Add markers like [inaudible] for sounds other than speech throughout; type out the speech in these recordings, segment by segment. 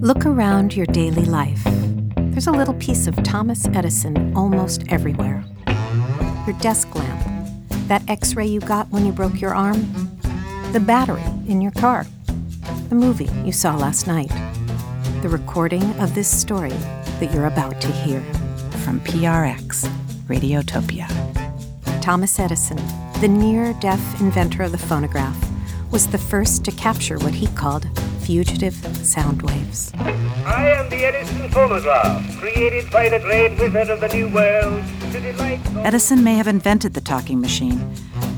Look around your daily life. There's a little piece of Thomas Edison almost everywhere. Your desk lamp, that x ray you got when you broke your arm, the battery in your car, the movie you saw last night, the recording of this story that you're about to hear. From PRX, Radiotopia. Thomas Edison, the near deaf inventor of the phonograph, was the first to capture what he called fugitive sound waves. I am the Edison phonograph, created by the great wizard of the New World to delight. Edison may have invented the talking machine,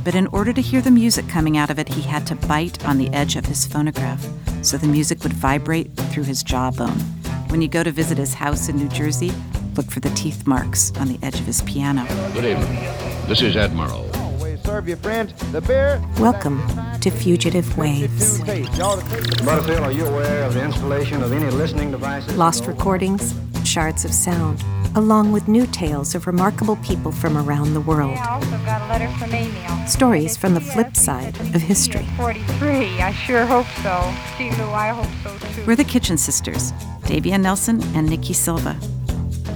but in order to hear the music coming out of it, he had to bite on the edge of his phonograph so the music would vibrate through his jawbone. When you go to visit his house in New Jersey, look for the teeth marks on the edge of his piano. Good evening. This is Admiral. Serve your friends the beer. Welcome to Fugitive Waves. Butterfield, are you aware of the installation of any listening devices? Lost recordings, shards of sound, along with new tales of remarkable people from around the world. I also got a letter from Amy. Stories from the flip side of history. 43. I sure hope so. Gee, Lou, I hope so too. We're the Kitchen Sisters, Davia Nelson and Nikki Silva.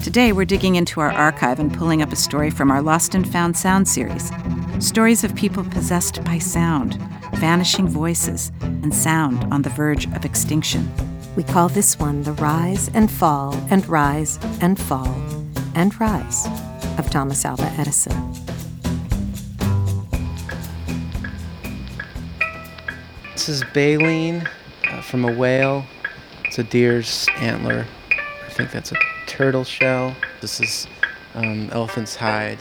Today, we're digging into our archive and pulling up a story from our Lost and Found Sound series. Stories of people possessed by sound, vanishing voices, and sound on the verge of extinction. We call this one the rise and fall and rise and fall and rise of Thomas Alva Edison. This is baleen uh, from a whale. It's a deer's antler. I think that's a turtle shell. This is um, elephant's hide.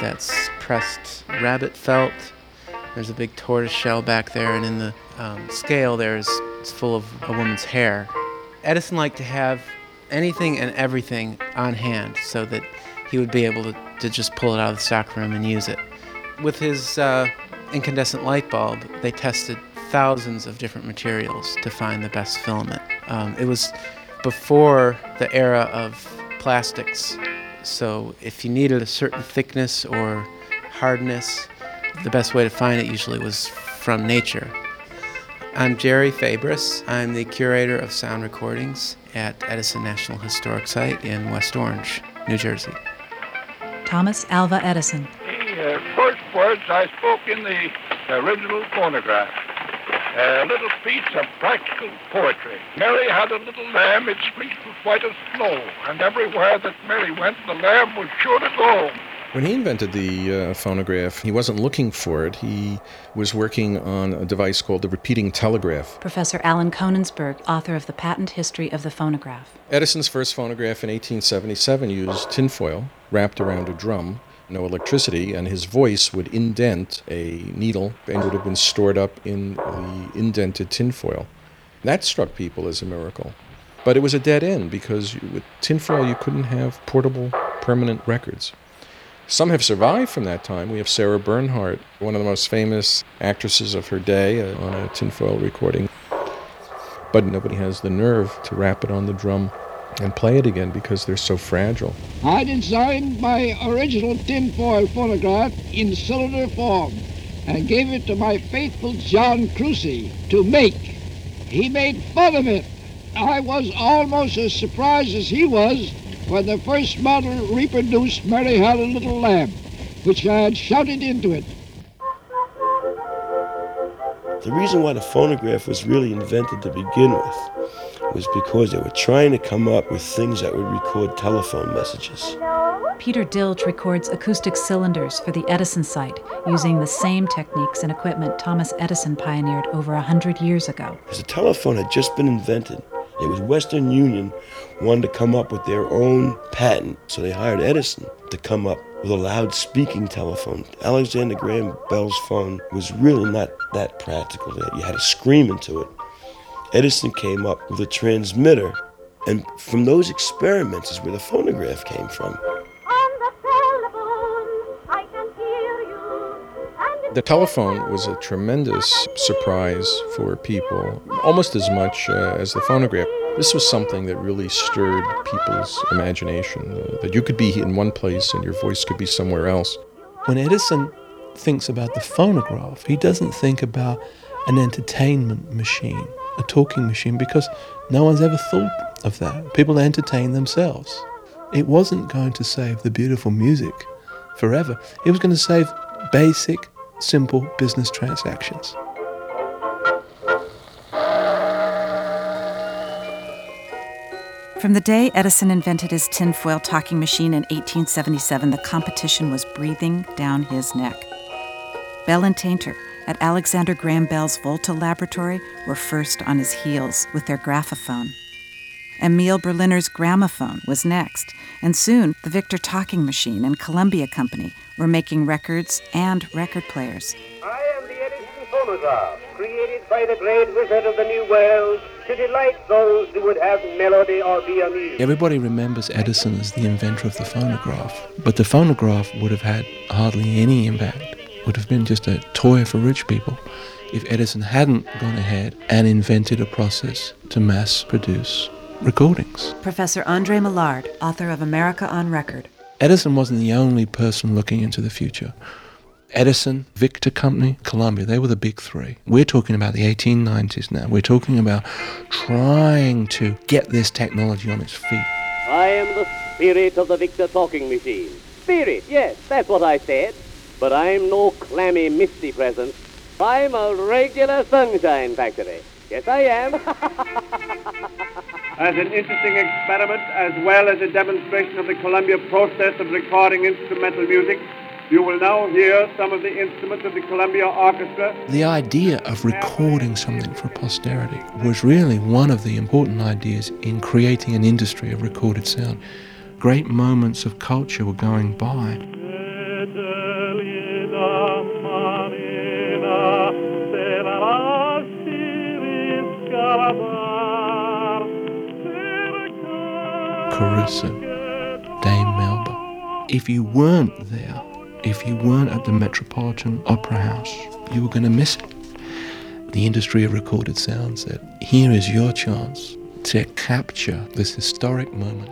That's pressed rabbit felt. There's a big tortoise shell back there, and in the um, scale there's it's full of a woman's hair. Edison liked to have anything and everything on hand so that he would be able to, to just pull it out of the stockroom and use it. With his uh, incandescent light bulb, they tested thousands of different materials to find the best filament. Um, it was before the era of plastics, so if you needed a certain thickness or hardness, the best way to find it usually was from nature. I'm Jerry Fabris. I'm the curator of sound recordings at Edison National Historic Site in West Orange, New Jersey. Thomas Alva Edison. The uh, first words I spoke in the original phonograph. A little piece of practical poetry. Mary had a little lamb, its fleece was white as snow, and everywhere that Mary went, the lamb was sure to go. When he invented the uh, phonograph, he wasn't looking for it. He was working on a device called the repeating telegraph. Professor Alan Koenigsberg, author of The Patent History of the Phonograph. Edison's first phonograph in 1877 used tinfoil wrapped around a drum, no electricity, and his voice would indent a needle and would have been stored up in the indented tinfoil. That struck people as a miracle. But it was a dead end because with tinfoil you couldn't have portable, permanent records. Some have survived from that time. We have Sarah Bernhardt, one of the most famous actresses of her day, uh, on a tinfoil recording. But nobody has the nerve to wrap it on the drum and play it again because they're so fragile. I designed my original tinfoil phonograph in cylinder form and gave it to my faithful John Kruesi to make. He made fun of it. I was almost as surprised as he was when the first model reproduced Mary Had a Little Lamb, which I had shouted into it. The reason why the phonograph was really invented to begin with was because they were trying to come up with things that would record telephone messages. Peter Dilge records acoustic cylinders for the Edison site using the same techniques and equipment Thomas Edison pioneered over a hundred years ago. Because the telephone had just been invented. It was Western Union wanted to come up with their own patent, so they hired Edison to come up with a loud speaking telephone. Alexander Graham Bell's phone was really not that practical. You had to scream into it. Edison came up with a transmitter, and from those experiments is where the phonograph came from. The telephone was a tremendous surprise for people, almost as much uh, as the phonograph. This was something that really stirred people's imagination, uh, that you could be in one place and your voice could be somewhere else. When Edison thinks about the phonograph, he doesn't think about an entertainment machine. a talking machine because no one's ever thought of that. People entertain themselves. It wasn't going to save the beautiful music forever, it was going to save basic, simple business transactions. From the day Edison invented his tinfoil talking machine in 1877, the competition was breathing down his neck. Bell and Tainter at Alexander Graham Bell's Volta laboratory were first on his heels with their graphophone. Emil Berliner's gramophone was next, and soon the Victor talking machine and Columbia Company were making records and record players. I am the Edison phonograph, created by the great wizard of the New World to delight those who would have melody or be amused. Everybody remembers Edison as the inventor of the phonograph, but the phonograph would have had hardly any impact, would have been just a toy for rich people if Edison hadn't gone ahead and invented a process to mass produce recordings. Professor Andre Millard, author of America on Record. Edison wasn't the only person looking into the future. Edison, Victor Company, Columbia, they were the big three. We're talking about the 1890s now. We're talking about trying to get this technology on its feet. I am the spirit of the Victor talking machine. Spirit, yes, that's what I said. But I'm no clammy, misty presence. I'm a regular sunshine factory. Yes, I am. as an interesting experiment as well as a demonstration of the Columbia process of recording instrumental music, you will now hear some of the instruments of the Columbia Orchestra. The idea of recording something for posterity was really one of the important ideas in creating an industry of recorded sound. Great moments of culture were going by. Dame Melba. If you weren't there, if you weren't at the Metropolitan Opera House, you were going to miss it. The industry of recorded sound said, here is your chance to capture this historic moment.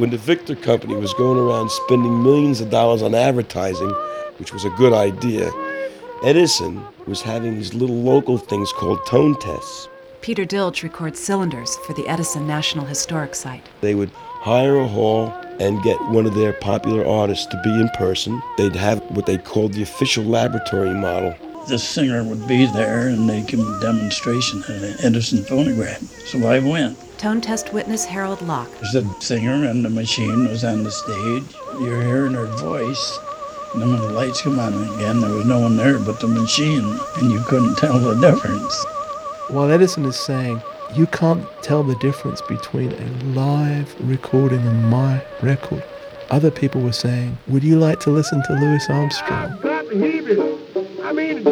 When the Victor Company was going around spending millions of dollars on advertising, which was a good idea, Edison was having these little local things called tone tests. Peter Dilge records cylinders for the Edison National Historic Site. They would hire a hall and get one of their popular artists to be in person. They'd have what they called the official laboratory model. The singer would be there and they'd give a demonstration of an Edison phonograph. So I went. Tone test witness Harold Locke. The singer and the machine was on the stage. You're hearing her voice. And then when the lights come on again, there was no one there but the machine, and you couldn't tell the difference. While Edison is saying, you can't tell the difference between a live recording and my record. Other people were saying, Would you like to listen to Louis Armstrong? I mean,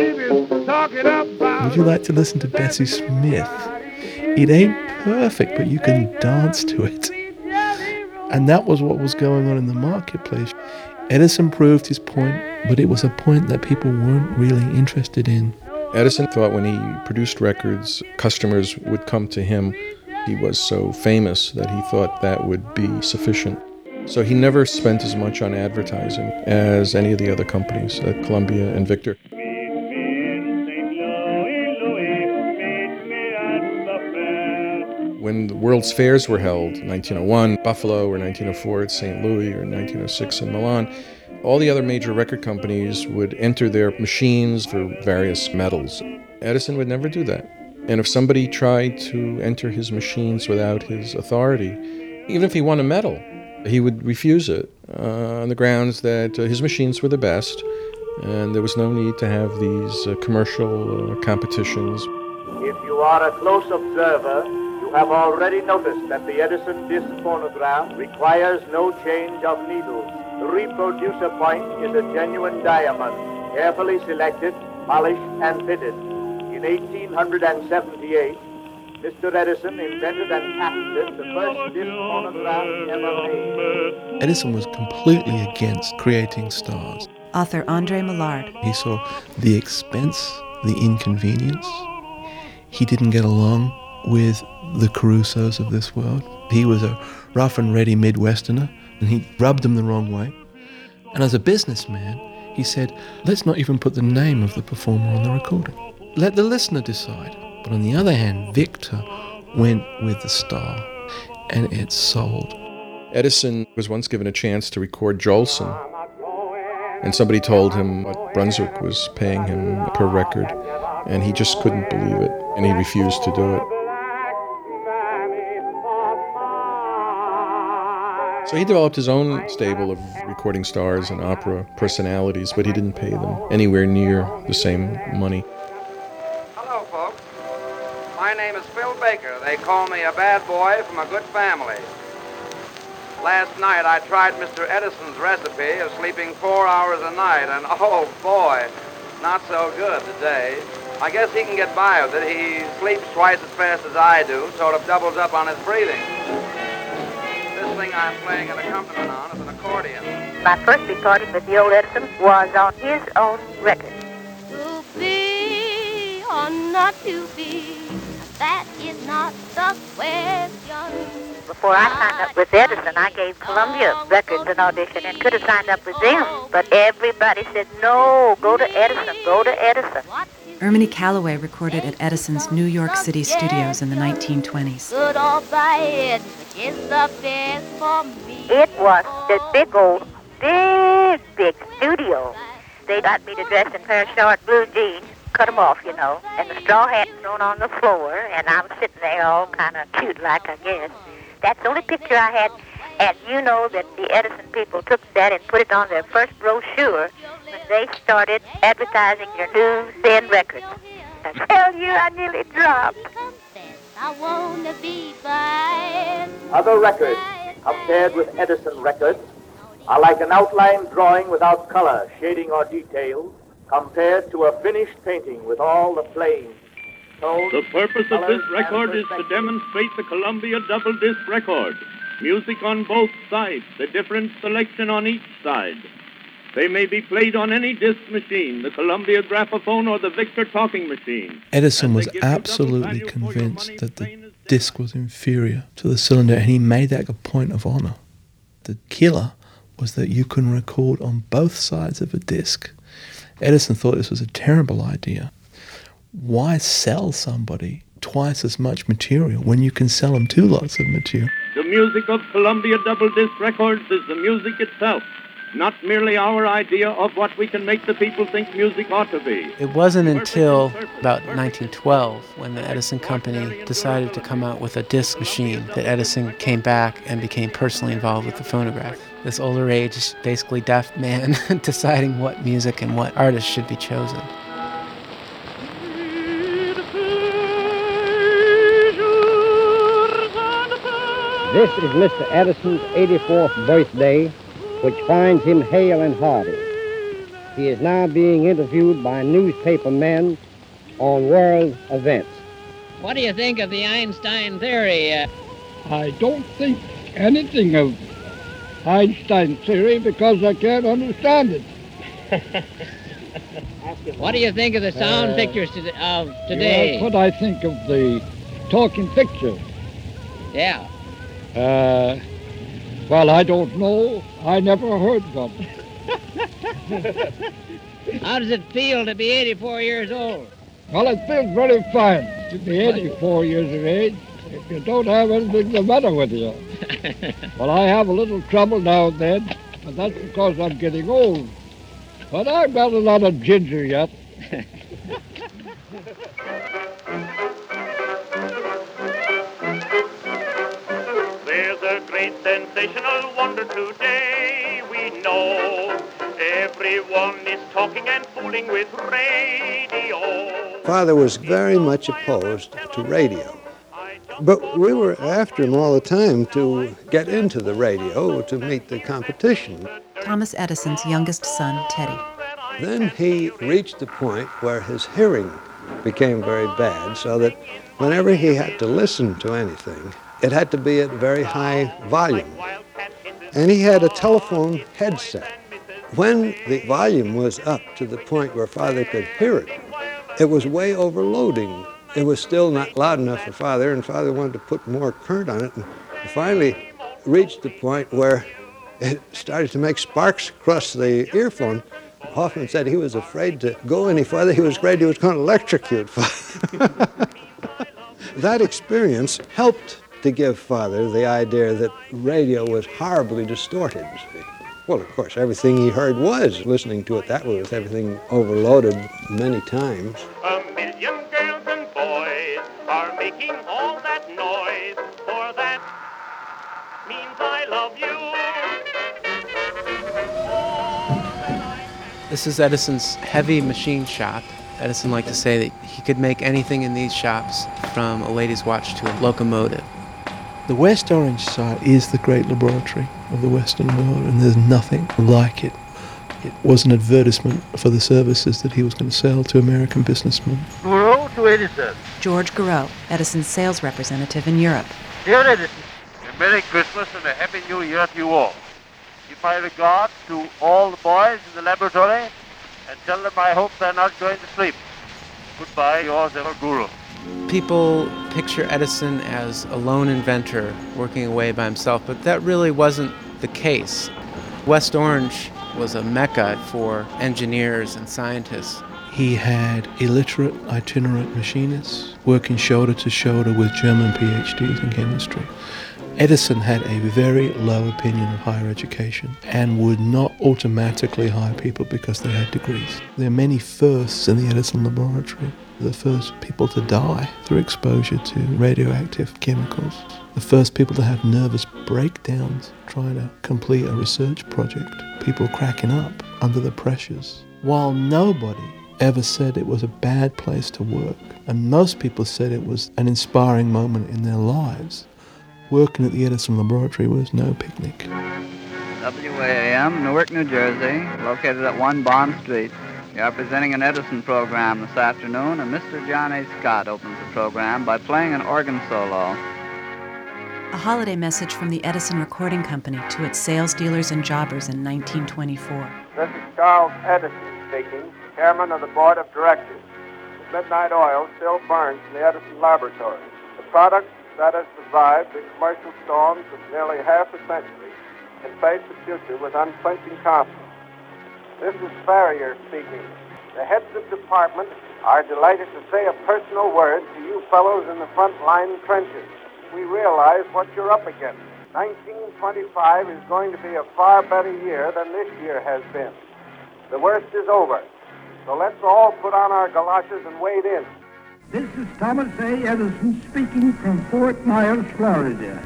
talking about. Would you like to listen to Bessie Smith? It ain't perfect, but you can dance to it. And that was what was going on in the marketplace. Edison proved his point, but it was a point that people weren't really interested in. Edison thought when he produced records, customers would come to him. He was so famous that he thought that would be sufficient. So he never spent as much on advertising as any of the other companies at Columbia and Victor. When the World's Fairs were held, 1901 Buffalo or 1904 at St. Louis or 1906 in Milan, all the other major record companies would enter their machines for various medals. Edison would never do that. And if somebody tried to enter his machines without his authority, even if he won a medal, he would refuse it uh, on the grounds that uh, his machines were the best and there was no need to have these uh, commercial uh, competitions. If you are a close observer, you have already noticed that the Edison disc phonograph requires no change of needles. The reproducer point is a genuine diamond, carefully selected, polished, and fitted. In 1878, Mr. Edison invented and patented the first disc phonograph ever made. Edison was completely against creating stars. Author Andre Millard. He saw the expense, the inconvenience. He didn't get along with the Carusos of this world. He was a rough and ready Midwesterner, and he rubbed them the wrong way. And as a businessman, he said, let's not even put the name of the performer on the recording. Let the listener decide. But on the other hand, Victor went with the star, and it sold. Edison was once given a chance to record Jolson, and somebody told him what Brunswick was paying him per record, and he just couldn't believe it, and he refused to do it. So he developed his own stable of recording stars and opera personalities, but he didn't pay them anywhere near the same money. Hello, folks. My name is Phil Baker. They call me a bad boy from a good family. Last night I tried Mr. Edison's recipe of sleeping four hours a night, and [laughs] oh boy, not so good today. I guess he can get by with it. He sleeps twice as fast as I do, sort of doubles up on his breathing. This thing I'm playing an accompaniment on is an accordion. My first recording with the old Edison was on his own record. To be or not to be, that is not the question. Before I signed up with Edison, I gave Columbia Records an audition and could have signed up with them. But everybody said, no, go to Edison, go to Edison. Erminie Calloway recorded at Edison's New York City studios in the 1920s. Good or bad, which is the best for me. It was the big old, big, big studio. They got me to dress in pair of short blue jeans, cut them off, you know, and the straw hat thrown on the floor, and I'm sitting there all kind of cute like, I guess. That's the only picture I had. And you know that the Edison people took that and put it on their first brochure when they started advertising their new thin records. I tell you, I nearly dropped. I wanna be fine. Other records compared with Edison records are like an outline drawing without color, shading, or detail compared to a finished painting with all the flames. tones, The purpose of this record is to demonstrate the Columbia double disc record. Music on both sides, a different selection on each side. They may be played on any disc machine, the Columbia graphophone or the Victor talking machine. Edison was absolutely convinced that the disc was inferior to the cylinder, and he made that a point of honor. The killer was that you can record on both sides of a disc. Edison thought this was a terrible idea. Why sell somebody twice as much material when you can sell them two lots of material? The music of Columbia double disc records is the music itself, not merely our idea of what we can make the people think music ought to be. It wasn't until about 1912 when the Edison Company decided to come out with a disc machine that Edison came back and became personally involved with the phonograph. This older age, basically deaf man [laughs] deciding what music and what artists should be chosen. This is Mr. Edison's 84th birthday, which finds him hale and hearty. He is now being interviewed by newspaper men on world events. What do you think of the Einstein theory? Uh, I don't think anything of Einstein's theory because I can't understand it. [laughs] what do you think of the sound Uh, pictures to, of today? That's what I think of the talking picture. Yeah. Uh, well, I don't know. I never heard one. [laughs] How does it feel to be 84 years old? Well, it feels very fine to be 84 years of age if you don't have anything the matter with you. [laughs] Well, I have a little trouble now and then, but that's because I'm getting old. But I've got a lot of ginger yet. [laughs] sensational wonder today, we know. Everyone is talking and fooling with radio. Father was very much opposed to radio. But we were after him all the time to get into the radio to meet the competition. Thomas Edison's youngest son, Teddy. Then he reached the point where his hearing became very bad, so that whenever he had to listen to anything, it had to be at very high volume. And he had a telephone headset. When the volume was up to the point where Father could hear it, it was way overloading. It was still not loud enough for Father, and Father wanted to put more current on it. And finally, reached the point where it started to make sparks across the earphone. Hoffman said he was afraid to go any further. He was afraid he was going to electrocute father. [laughs] that experience helped to give father the idea that radio was horribly distorted. Well, of course, everything he heard was. Listening to it that way with everything overloaded many times. A million girls and boys are making all that noise, for that means I love you. This is Edison's heavy machine shop. Edison liked to say that he could make anything in these shops, from a lady's watch to a locomotive. The West Orange site is the great laboratory of the Western world, and there's nothing like it. It was an advertisement for the services that he was going to sell to American businessmen. Gouraud to Edison. George Gouraud, Edison's sales representative in Europe. Dear Edison, a Merry Christmas and a Happy New Year to you all. Give my regards to all the boys in the laboratory and tell them I hope they're not going to sleep. Goodbye, yours ever, Gouraud. People picture Edison as a lone inventor working away by himself, but that really wasn't the case. West Orange was a mecca for engineers and scientists. He had illiterate itinerant machinists working shoulder to shoulder with German PhDs in chemistry. Edison had a very low opinion of higher education and would not automatically hire people because they had degrees. There are many firsts in the Edison laboratory. The first people to die through exposure to radioactive chemicals. The first people to have nervous breakdowns trying to complete a research project. People cracking up under the pressures. While nobody ever said it was a bad place to work, and most people said it was an inspiring moment in their lives, working at the Edison laboratory was no picnic. WAAM, Newark, New Jersey, located at 1 Bond Street. We are presenting an Edison program this afternoon, and Mr. John A. Scott opens the program by playing an organ solo. A holiday message from the Edison Recording Company to its sales dealers and jobbers in 1924. This is Charles Edison speaking, chairman of the board of directors. The midnight oil still burns in the Edison laboratory. The product that has survived the commercial storms of nearly half a century and face the future with unflinching confidence. This is Farrier speaking. The heads of department are delighted to say a personal word to you fellows in the front line trenches. We realize what you're up against. 1925 is going to be a far better year than this year has been. The worst is over. So let's all put on our galoshes and wade in. This is Thomas A. Edison speaking from Fort Myers, Florida.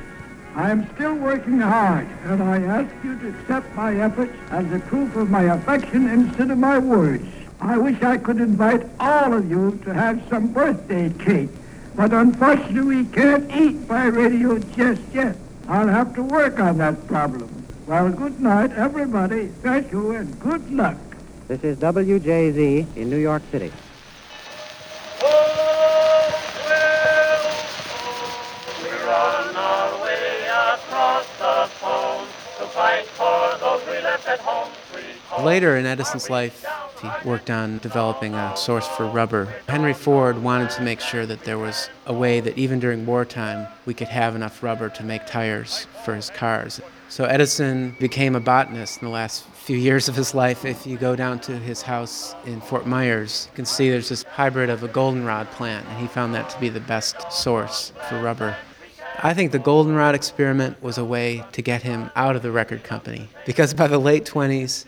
I am still working hard, and I ask you to accept my efforts as a proof of my affection instead of my words. I wish I could invite all of you to have some birthday cake, but unfortunately we can't eat by radio just yet. I'll have to work on that problem. Well, good night, everybody. Thank you, and good luck. This is WJZ in New York City. Later in Edison's life, he worked on developing a source for rubber. Henry Ford wanted to make sure that there was a way that even during wartime we could have enough rubber to make tires for his cars. So Edison became a botanist in the last few years of his life. If you go down to his house in Fort Myers, you can see there's this hybrid of a goldenrod plant, and he found that to be the best source for rubber. I think the goldenrod experiment was a way to get him out of the record company because by the late 20s,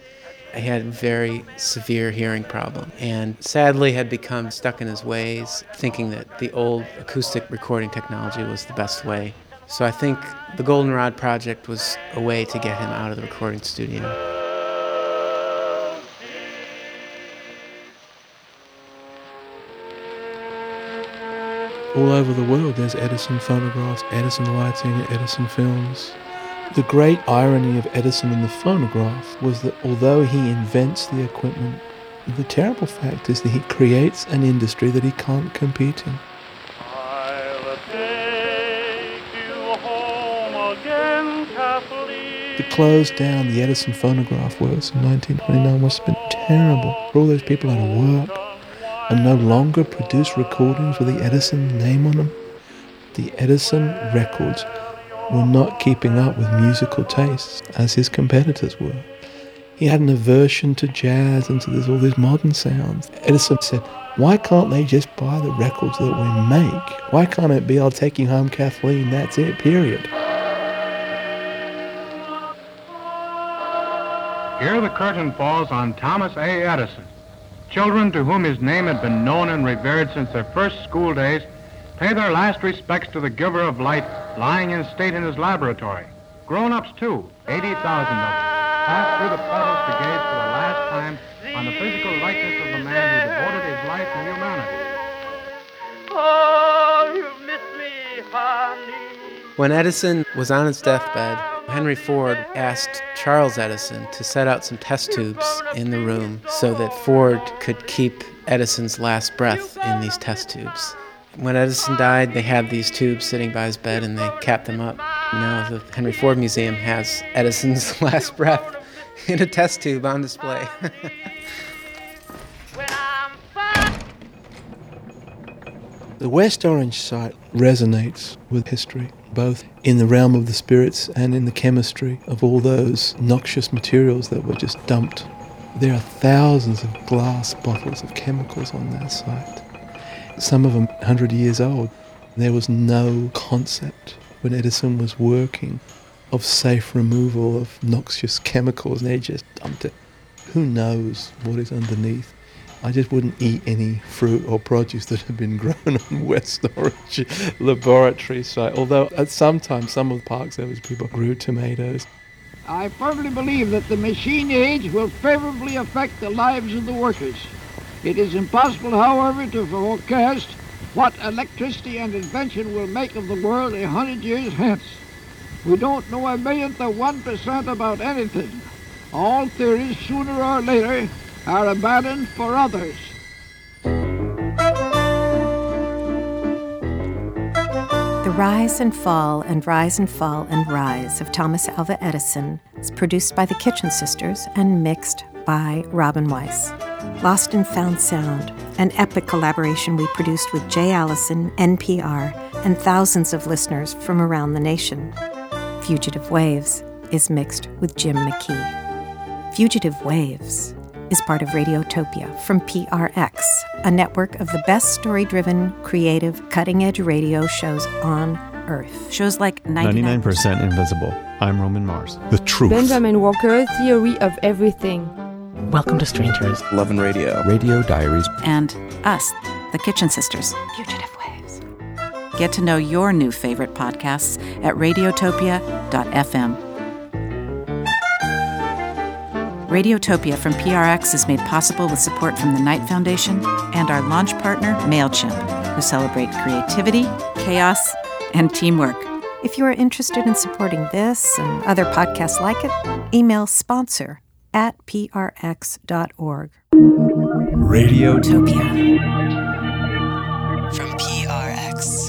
he had a very severe hearing problem and sadly had become stuck in his ways, thinking that the old acoustic recording technology was the best way. So I think the Goldenrod project was a way to get him out of the recording studio. All over the world, there's Edison phonographs, Edison lighting, Edison films. The great irony of Edison and the phonograph was that although he invents the equipment, the terrible fact is that he creates an industry that he can't compete in. I'll take you home again, Kathleen. To close down the Edison phonograph works in 1929 must have been terrible for all those people out of work and no longer produce recordings with the Edison name on them. The Edison records were not keeping up with musical tastes as his competitors were. He had an aversion to jazz and to this, all these modern sounds. Edison said, why can't they just buy the records that we make? Why can't it be, I'll take you home, Kathleen, that's it, period? Here the curtain falls on Thomas A. Edison. Children to whom his name had been known and revered since their first school days pay their last respects to the giver of light lying in state in his laboratory. Grown-ups, too, 80,000 of them, pass through the portals to gaze for the last time on the physical likeness of the man who devoted his life to humanity. Oh, you miss me, honey. When Edison was on his deathbed, Henry Ford asked Charles Edison to set out some test tubes in the room so that Ford could keep Edison's last breath in these test tubes. When Edison died, they had these tubes sitting by his bed and they capped them up. Now the Henry Ford Museum has Edison's [laughs] last breath in a test tube on display. [laughs] The West Orange site resonates with history, both in the realm of the spirits and in the chemistry of all those noxious materials that were just dumped. There are thousands of glass bottles of chemicals on that site, some of them 100 years old. There was no concept when Edison was working of safe removal of noxious chemicals, and they just dumped it. Who knows what is underneath? I just wouldn't eat any fruit or produce that had been [laughs] grown on West Orange [laughs] laboratory site. Although at some time, some of the Park Service people grew tomatoes. I firmly believe that the machine age will favorably affect the lives of the workers. It is impossible, however, to forecast what electricity and invention will make of the world a hundred years hence. We don't know a millionth of one percent about anything. All theories, sooner or later, are abandoned for others. The Rise and Fall and Rise and Fall and Rise of Thomas Alva Edison is produced by the Kitchen Sisters and mixed by Robin Weiss. Lost and Found Sound, an epic collaboration we produced with Jay Allison, NPR, and thousands of listeners from around the nation. Fugitive Waves is mixed with Jim McKee. Fugitive Waves is part of Radiotopia from PRX, a network of the best story driven, creative, cutting edge radio shows on Earth. Shows like 99%, 99% Invisible. I'm Roman Mars. The truth. Benjamin Walker, Theory of Everything. Welcome to Strangers. Love and Radio. Radio Diaries. And us, the Kitchen Sisters. Fugitive Waves. Get to know your new favorite podcasts at radiotopia.fm. Radiotopia from PRX is made possible with support from the Knight Foundation and our launch partner, MailChimp, who celebrate creativity, chaos, and teamwork. If you are interested in supporting this and other podcasts like it, email sponsor at prx.org. Radiotopia from PRX.